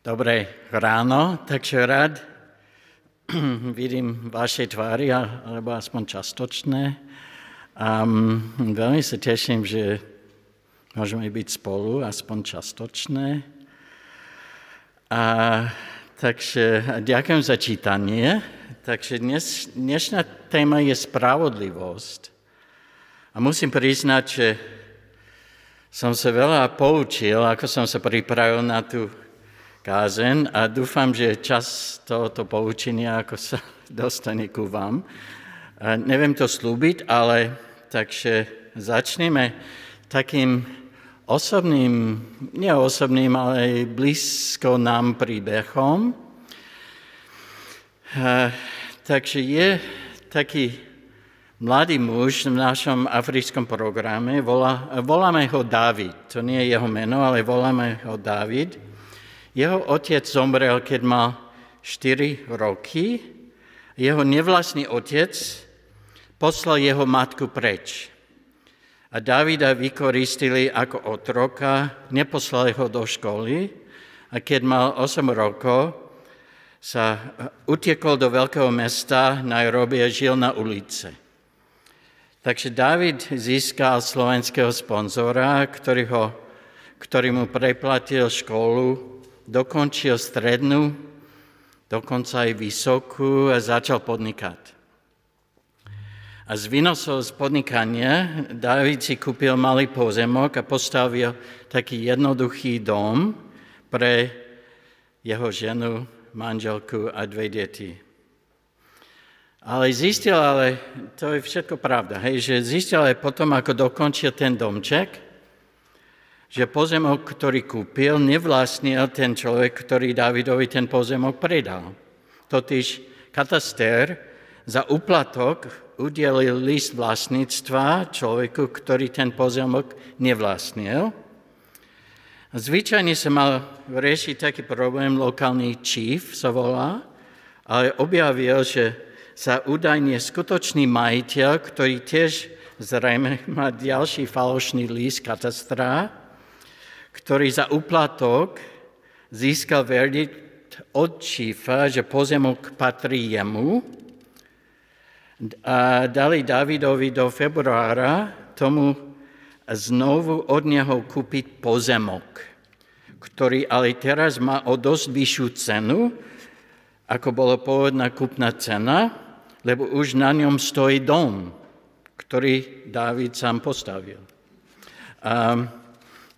Dobré ráno, takže rád vidím vaše tvári, alebo aspoň častočné. A veľmi sa teším, že môžeme byť spolu, aspoň častočné. A, takže ďakujem za čítanie. Takže dnes, dnešná téma je spravodlivosť. A musím priznať, že som sa veľa poučil, ako som sa pripravil na tú kázen a dúfam, že čas tohoto poučenia, ako sa dostane ku vám. Neviem to slúbiť, ale takže začneme takým osobným, nie osobným, ale blízko nám príbehom. Takže je taký mladý muž v našom africkom programe, volá, voláme ho David. To nie je jeho meno, ale voláme ho David. Jeho otec zomrel, keď mal 4 roky. Jeho nevlastný otec poslal jeho matku preč. A Davida vykoristili ako otroka, neposlali ho do školy a keď mal 8 rokov, sa utiekol do veľkého mesta Nairobi a žil na ulice. Takže David získal slovenského sponzora, ktorý, ho, ktorý mu preplatil školu, dokončil strednú, dokonca aj vysokú a začal podnikať. A z výnosov z podnikania David si kúpil malý pozemok a postavil taký jednoduchý dom pre jeho ženu, manželku a dve deti. Ale zistil, ale to je všetko pravda, hej, že zistil aj potom, ako dokončil ten domček, že pozemok, ktorý kúpil, nevlastnil ten človek, ktorý Davidovi ten pozemok predal. Totiž kataster za uplatok udelil list vlastníctva človeku, ktorý ten pozemok nevlastnil. Zvyčajne sa mal riešiť taký problém, lokálny chief sa volá, ale objavil, že sa údajne skutočný majiteľ, ktorý tiež zrejme má ďalší falošný list katastra, ktorý za úplatok získal verdikt od šífa, že pozemok patrí jemu a dali Davidovi do februára tomu znovu od neho kúpiť pozemok, ktorý ale teraz má o dosť vyššiu cenu, ako bola pôvodná kúpna cena, lebo už na ňom stojí dom, ktorý Dávid sám postavil. A,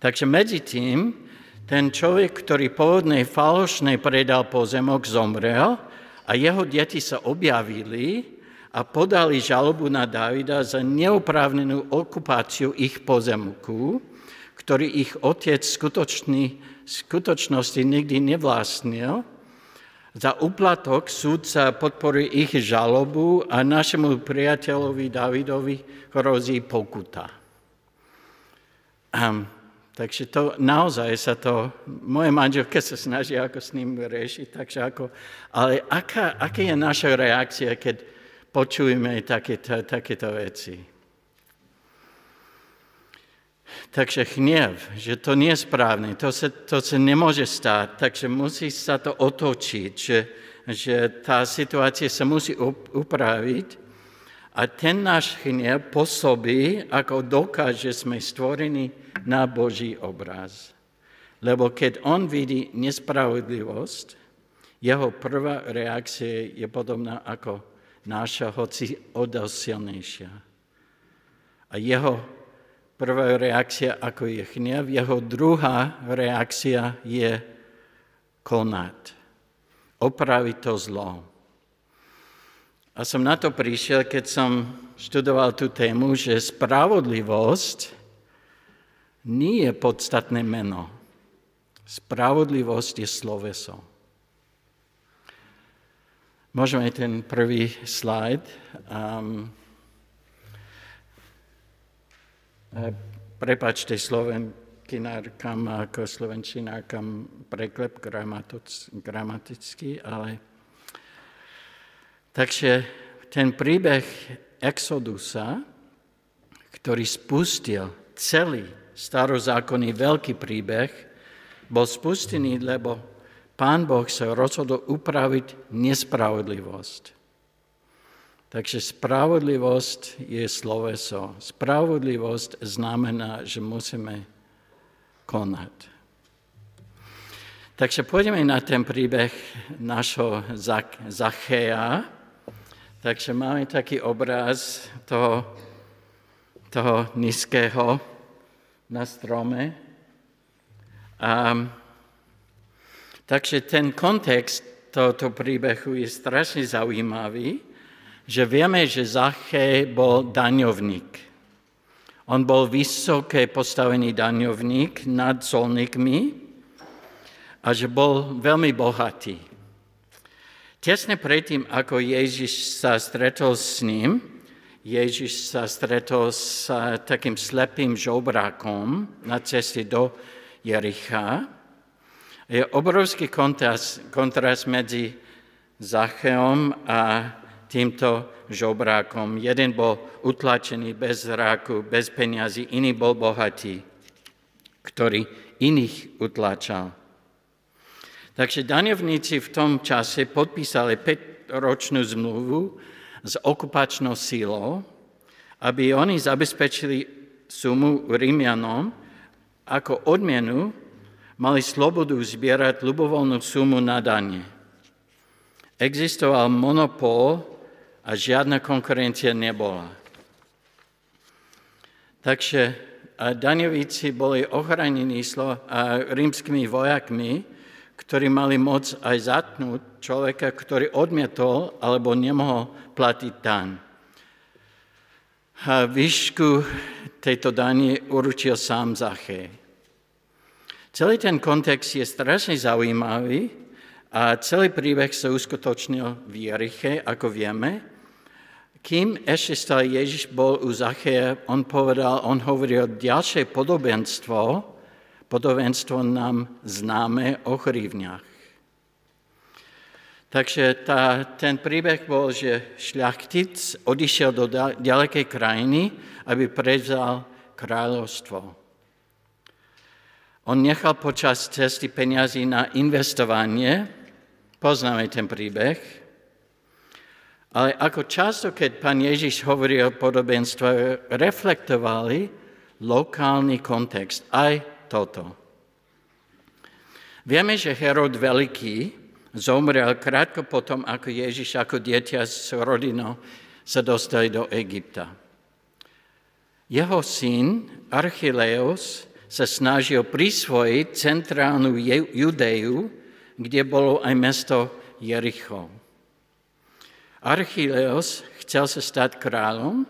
takže medzi tým ten človek, ktorý pôvodne falošne predal pozemok, zomrel a jeho deti sa objavili a podali žalobu na Davida za neoprávnenú okupáciu ich pozemku, ktorý ich otec skutočný, skutočnosti nikdy nevlastnil za uplatok súdca podporuje ich žalobu a našemu priateľovi Davidovi hrozí pokuta. Um, takže to naozaj sa to, moje manželke sa snaží ako s ním riešiť, takže ako, ale aká, aká je naša reakcia, keď počujeme takéto, takéto veci? Takže hnev, že to nie je správne, to sa, to sa nemôže stať, takže musí sa to otočiť, že, že tá situácia sa musí upraviť a ten náš hnev pôsobí ako dokaz, že sme stvorení na Boží obraz. Lebo keď on vidí nespravodlivosť, jeho prvá reakcia je podobná ako náša, hoci odosilnejšia. A jeho Prvá reakcia, ako je hnev, jeho druhá reakcia je konať, opraviť to zlo. A som na to prišiel, keď som študoval tú tému, že spravodlivosť nie je podstatné meno. Spravodlivosť je sloveso. Môžeme ten prvý slajd. Um, prepačte slovenkinárkam ako slovenčinárkam preklep gramatický, ale takže ten príbeh Exodusa, ktorý spustil celý starozákonný veľký príbeh, bol spustený, lebo Pán Boh sa rozhodol upraviť nespravodlivosť. Takže spravodlivosť je sloveso. Spravodlivosť znamená, že musíme konať. Takže pôjdeme na ten príbeh našho Zachéa. Takže máme taký obraz toho, toho nízkeho na strome. A, takže ten kontext tohoto príbehu je strašne zaujímavý, že vieme, že Zachej bol daňovník. On bol vysoké postavený daňovník nad solníkmi, a že bol veľmi bohatý. Tesne predtým, ako Ježiš sa stretol s ním, Ježiš sa stretol s takým slepým žobrákom na ceste do Jericha. Je obrovský kontrast, kontrast medzi Zacheom a týmto žobrákom. Jeden bol utlačený bez zráku, bez peniazy, iný bol bohatý, ktorý iných utlačal. Takže daňovníci v tom čase podpísali 5-ročnú zmluvu s okupačnou sílou, aby oni zabezpečili sumu Rímianom ako odmienu mali slobodu zbierať ľubovoľnú sumu na dane. Existoval monopol a žiadna konkurencia nebola. Takže daňovíci boli ochránení rímskymi vojakmi, ktorí mali moc aj zatnúť človeka, ktorý odmietol alebo nemohol platiť daň. A výšku tejto dani určil sám Zachej. Celý ten kontext je strašne zaujímavý a celý príbeh sa uskutočnil v Jeriche, ako vieme. Kým ešte stále Ježiš bol u Zacheja, on povedal, on hovoril ďalšie podobenstvo, Podobenstvo nám známe o chrívniach. Takže tá, ten príbeh bol, že šľachtic odišiel do ďalekej krajiny, aby prevzal kráľovstvo. On nechal počas cesty peniazy na investovanie, poznáme ten príbeh, ale ako často, keď pán Ježiš hovoril o podobenstve, reflektovali lokálny kontext, aj toto. Vieme, že Herod Veľký zomrel krátko potom, ako Ježiš ako dieťa s rodinou sa dostali do Egypta. Jeho syn Archileus sa snažil prisvojiť centrálnu Judeju, kde bolo aj mesto Jericho. Archileus chcel sa stať kráľom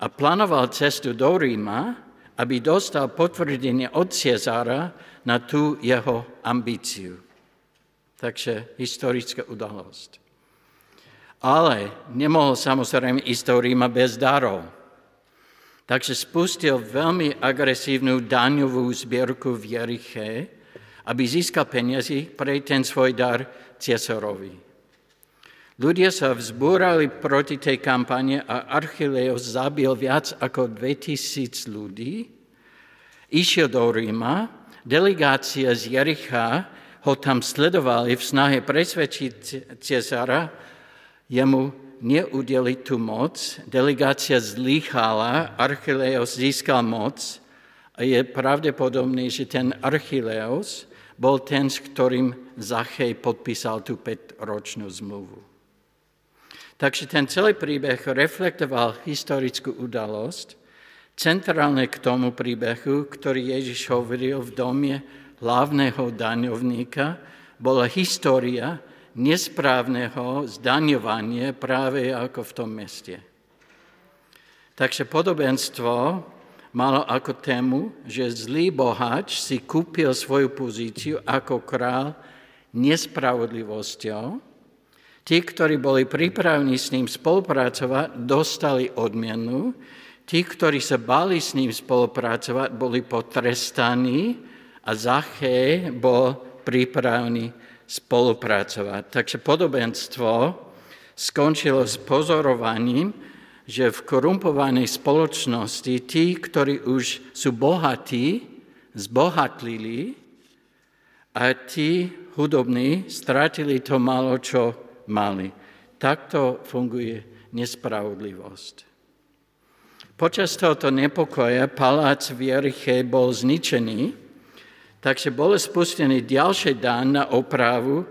a plánoval cestu do Ríma, aby dostal potvrdenie od Cezára na tú jeho ambíciu. Takže historická udalosť. Ale nemohol samozrejme ísť do Ríma bez darov. Takže spustil veľmi agresívnu daňovú zbierku v Jeriche, aby získal peniazy pre ten svoj dar Cesarovi. Ľudia sa vzbúrali proti tej kampane a Archileus zabil viac ako 2000 ľudí. Išiel do Ríma, delegácia z Jericha ho tam sledovali v snahe presvedčiť Cezara, jemu neudeliť tú moc. Delegácia zlýchala, Archileus získal moc a je pravdepodobné, že ten Archileus bol ten, s ktorým Zachej podpísal tú 5-ročnú zmluvu. Takže ten celý príbeh reflektoval historickú udalosť, centrálne k tomu príbehu, ktorý Ježiš hovoril v dome hlavného daňovníka, bola história nesprávneho zdaňovania práve ako v tom meste. Takže podobenstvo malo ako tému, že zlý bohač si kúpil svoju pozíciu ako král nespravodlivosťou, Tí, ktorí boli pripravení s ním spolupracovať, dostali odmienu. Tí, ktorí sa bali s ním spolupracovať, boli potrestaní a Zachej bol pripravený spolupracovať. Takže podobenstvo skončilo s pozorovaním, že v korumpovanej spoločnosti tí, ktorí už sú bohatí, zbohatlili a tí chudobní stratili to malo, čo mali. Takto funguje nespravodlivosť. Počas tohoto nepokoja palác v Jeriche bol zničený, takže bol spustený ďalší dan na opravu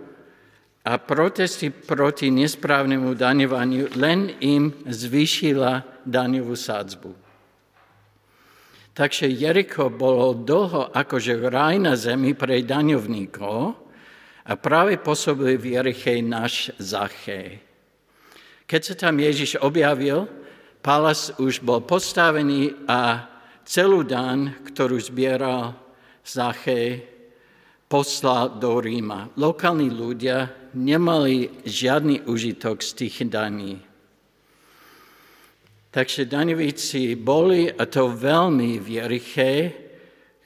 a protesty proti nesprávnemu daňovaniu len im zvýšila daňovú sádzbu. Takže Jeriko bolo dlho akože raj na zemi pre daňovníkov a práve pôsobil v Jeriche náš Zachej. Keď sa tam Ježiš objavil, Palas už bol postavený a celú dan, ktorú zbieral Zachej, poslal do Ríma. Lokálni ľudia nemali žiadny užitok z tých daní. Takže daňovíci boli, a to veľmi v Jeriche,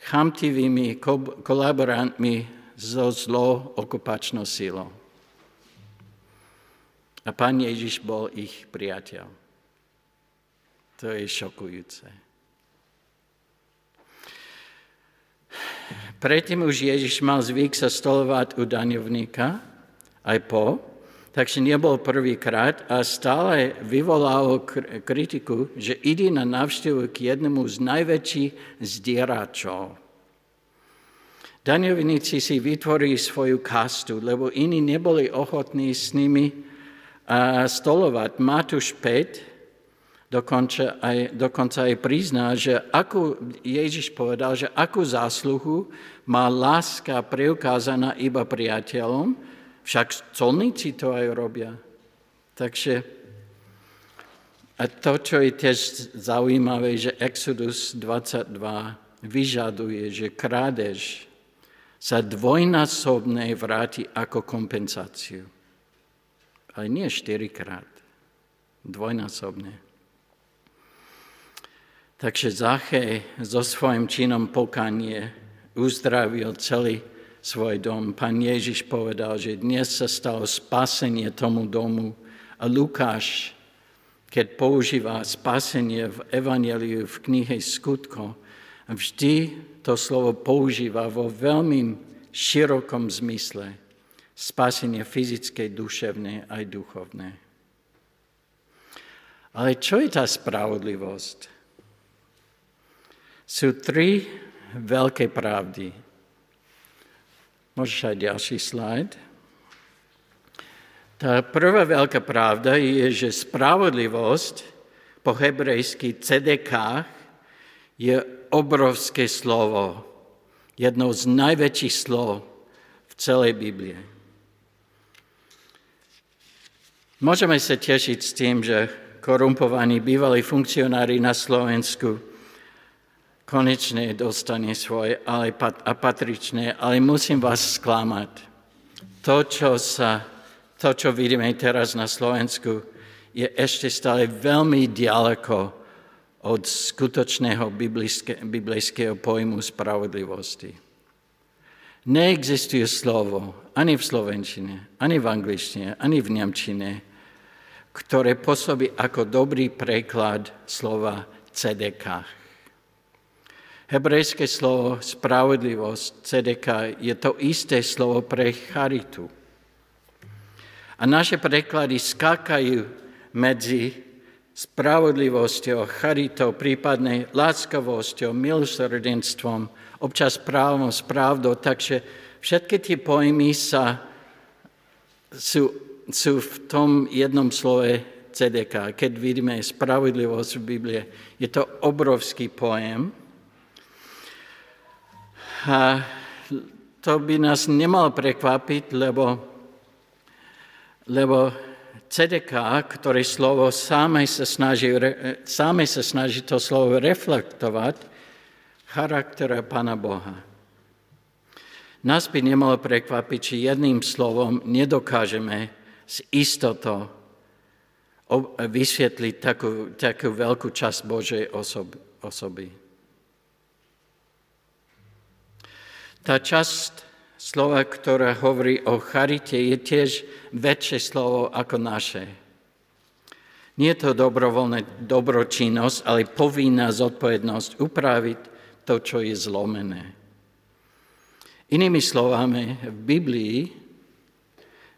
chamtivými kolaborantmi so zlou okupačnou silou. A pán Ježiš bol ich priateľ. To je šokujúce. Predtým už Ježiš mal zvyk sa stolovať u daňovníka, aj po, takže nebol prvýkrát a stále vyvolalo kritiku, že ide na návštevu k jednému z najväčších zdieračov. Daňovníci si vytvorili svoju kastu, lebo iní neboli ochotní s nimi stolovať. Matúš 5, Dokonca aj, dokonca aj prizná, že ako Ježiš povedal, že akú zásluhu má láska preukázaná iba priateľom, však colníci to aj robia. Takže a to, čo je tiež zaujímavé, že Exodus 22 vyžaduje, že krádež sa dvojnásobne vráti ako kompenzáciu. Ale nie štyrikrát, dvojnásobne. Takže Zachej so svojím činom pokanie uzdravil celý svoj dom. Pán Ježiš povedal, že dnes sa stalo spasenie tomu domu. A Lukáš, keď používa spasenie v Evangeliu v knihe Skutko, vždy to slovo používa vo veľmi širokom zmysle. Spasenie fyzické, duševné aj duchovné. Ale čo je tá spravodlivosť? Sú tri veľké pravdy. Môžeš aj ďalší slajd. Tá prvá veľká pravda je, že spravodlivosť po hebrejsky CDK je obrovské slovo. Jednou z najväčších slov v celej Biblie. Môžeme sa tešiť s tým, že korumpovaní bývalí funkcionári na Slovensku konečne dostane svoje ale a patričné, ale musím vás sklamať. To, čo, sa, to, čo vidíme teraz na Slovensku, je ešte stále veľmi ďaleko od skutočného biblického pojmu spravodlivosti. Neexistuje slovo ani v slovenčine, ani v angličtine, ani v nemčine, ktoré pôsobí ako dobrý preklad slova CDK. Hebrejské slovo spravodlivosť, cedeka, je to isté slovo pre charitu. A naše preklady skákajú medzi spravodlivosťou, charitou, prípadne láskavosťou, milosrdenstvom, občas právom, správdou. Takže všetky tie pojmy sa, sú, sú v tom jednom slove CDK. Keď vidíme spravodlivosť v Biblie, je to obrovský pojem, a to by nás nemalo prekvapiť, lebo, lebo CDK, ktoré slovo sáme sa, snaží, sáme sa snaží to slovo reflektovať, charakter Pána Boha. Nás by nemalo prekvapiť, či jedným slovom nedokážeme s istotou vysvetliť takú, takú veľkú časť Božej osoby. Tá časť slova, ktorá hovorí o charite, je tiež väčšie slovo ako naše. Nie je to dobrovoľná dobročinnosť, ale povinná zodpovednosť upraviť to, čo je zlomené. Inými slovami, v Biblii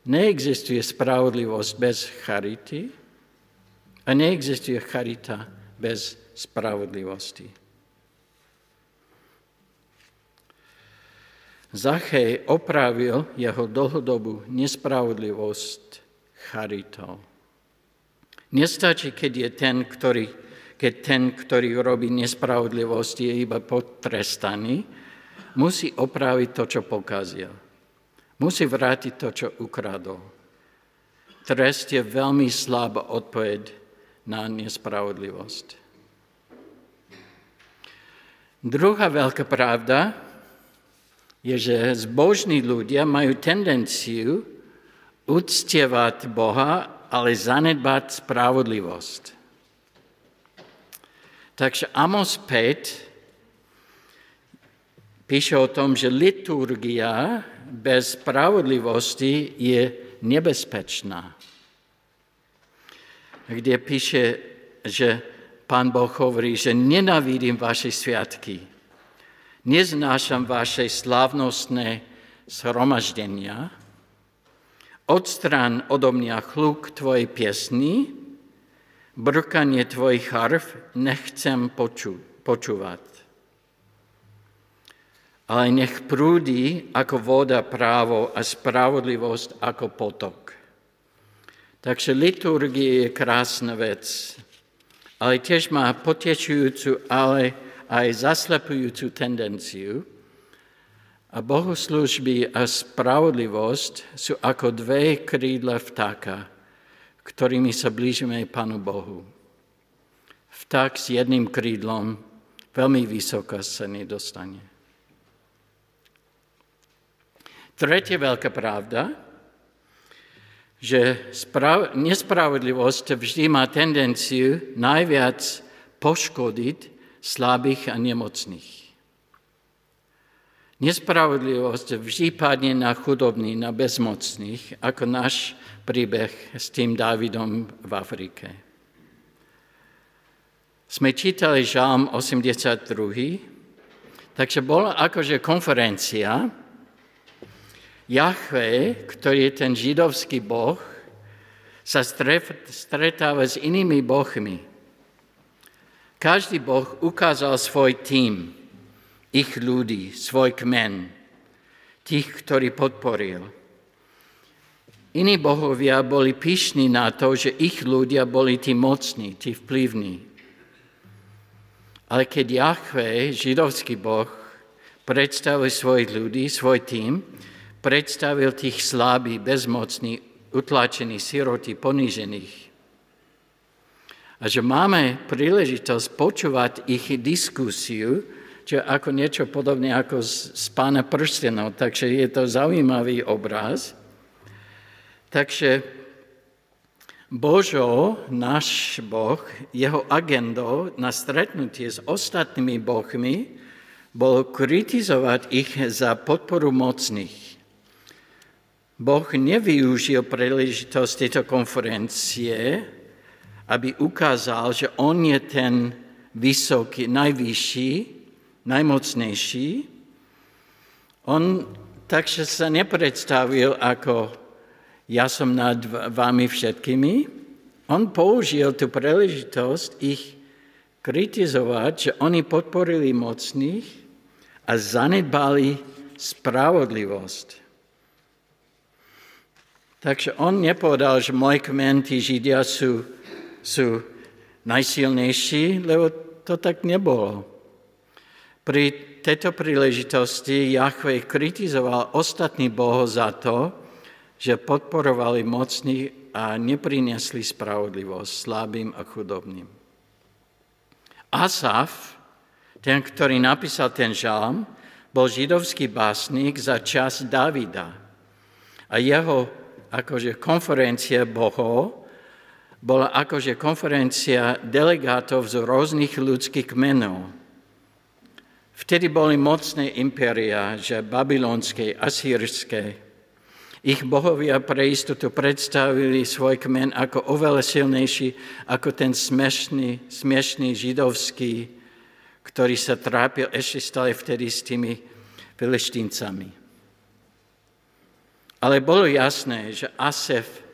neexistuje spravodlivosť bez charity a neexistuje charita bez spravodlivosti. Zachej opravil jeho dlhodobú nespravodlivosť charitou. Nestačí, keď je ten, ktorý, keď ten, ktorý robí nespravodlivosť, je iba potrestaný, musí opraviť to, čo pokazil. Musí vrátiť to, čo ukradol. Trest je veľmi slabá odpoveď na nespravodlivosť. Druhá veľká pravda je, že zbožní ľudia majú tendenciu uctievať Boha, ale zanedbať spravodlivosť. Takže Amos 5 píše o tom, že liturgia bez spravodlivosti je nebezpečná. Kde píše, že pán Boh hovorí, že nenavidím vaše sviatky, neznášam vaše slávnostné shromaždenia, odstrán odo mňa chluk tvojej piesny, brkanie tvojich harf nechcem poču, počúvať. Ale nech prúdi ako voda právo a spravodlivosť ako potok. Takže liturgie je krásna vec, ale tiež má potešujúcu, ale aj zaslepujúcu tendenciu. A bohoslužby a spravodlivosť sú ako dve krídla vtáka, ktorými sa blížime Pánu Bohu. Vták s jedným krídlom veľmi vysoko sa nedostane. Tretia veľká pravda, že sprav- nespravodlivosť vždy má tendenciu najviac poškodiť slabých a nemocných. Nespravodlivosť vždy padne na chudobných, na bezmocných, ako náš príbeh s tým Dávidom v Afrike. Sme čítali Žalm 82, takže bola akože konferencia, Jahve, ktorý je ten židovský boh, sa stretáva s inými bohmi. Každý boh ukázal svoj tým, ich ľudí, svoj kmen, tých, ktorí podporil. Iní bohovia boli pyšní na to, že ich ľudia boli tí mocní, tí vplyvní. Ale keď Jahve, židovský boh, predstavil svojich ľudí, svoj tým, predstavil tých slabých, bezmocných, utlačených, sirotí, ponížených. A že máme príležitosť počúvať ich diskusiu, čo ako niečo podobné ako z, z pána prstenov, takže je to zaujímavý obraz. Takže Božo, náš Boh, jeho agendou na stretnutie s ostatnými bohmi bolo kritizovať ich za podporu mocných. Boh nevyužil príležitosť tejto konferencie, aby ukázal, že on je ten vysoký, najvyšší, najmocnejší. On takže sa nepredstavil ako ja som nad vami všetkými. On použil tú príležitosť ich kritizovať, že oni podporili mocných a zanedbali spravodlivosť. Takže on nepovedal, že môj kmen, tí Židia sú, sú najsilnejší, lebo to tak nebolo. Pri tejto príležitosti Jahve kritizoval ostatní boho za to, že podporovali mocných a neprinesli spravodlivosť slabým a chudobným. Asaf, ten, ktorý napísal ten žalm, bol židovský básnik za čas Davida. A jeho akože konferencia bohov, bola akože konferencia delegátov z rôznych ľudských kmenov. Vtedy boli mocné impéria, že babylonské, asýrske. Ich bohovia pre istotu predstavili svoj kmen ako oveľa silnejší ako ten smešný, smiešný židovský, ktorý sa trápil ešte stále vtedy s tými filištíncami. Ale bolo jasné, že Asef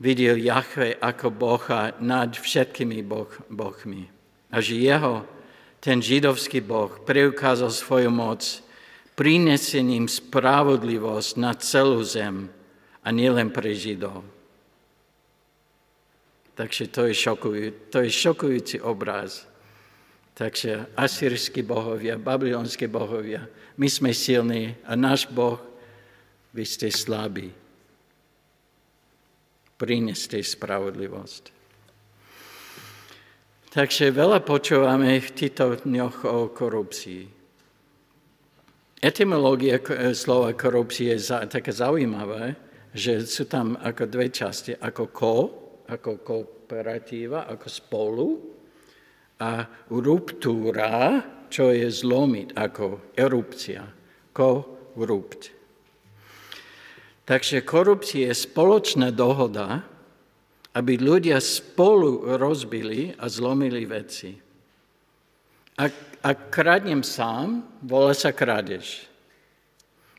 videl Jahve ako Boha nad všetkými boh, bohmi. A že jeho, ten židovský boh, preukázal svoju moc prinesením spravodlivosť na celú zem a nielen pre Židov. Takže to je, šokujú, to je šokujúci obraz. Takže asýrsky bohovia, babylonskí bohovia, my sme silní a náš Boh, vy ste slabí. Prineste spravodlivosť. Takže veľa počúvame v týchto dňoch o korupcii. Etymológia e, slova korupcie je také zaujímavé, že sú tam ako dve časti, ako ko, ako kooperatíva, ako spolu a ruptúra, čo je zlomiť, ako erupcia, korupt. Takže korupcia je spoločná dohoda, aby ľudia spolu rozbili a zlomili veci. Ak ak kradnem sám, volá sa krádež.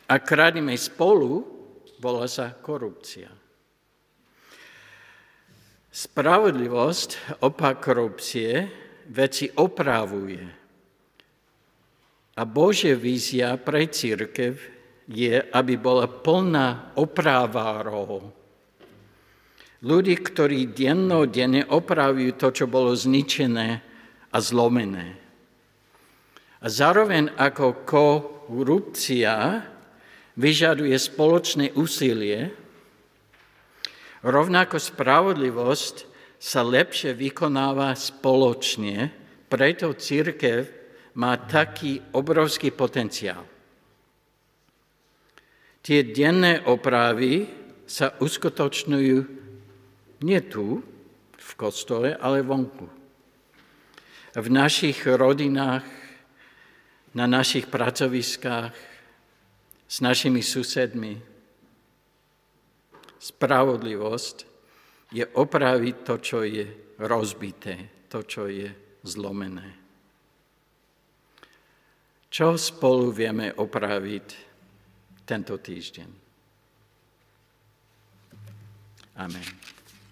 Ak kradneme spolu, volá sa korupcia. Spravodlivosť, opak korupcie, veci opravuje. A Božia vízia pre církev je, aby bola plná opravárov. Ľudí, ktorí denne opravujú to, čo bolo zničené a zlomené. A zároveň ako korupcia vyžaduje spoločné úsilie, rovnako spravodlivosť sa lepšie vykonáva spoločne, preto církev má taký obrovský potenciál. Tie denné opravy sa uskutočňujú nie tu, v kostole, ale vonku. V našich rodinách, na našich pracoviskách, s našimi susedmi. Spravodlivosť je opraviť to, čo je rozbité, to, čo je zlomené. Čo spolu vieme opraviť tento týždeň? Amen.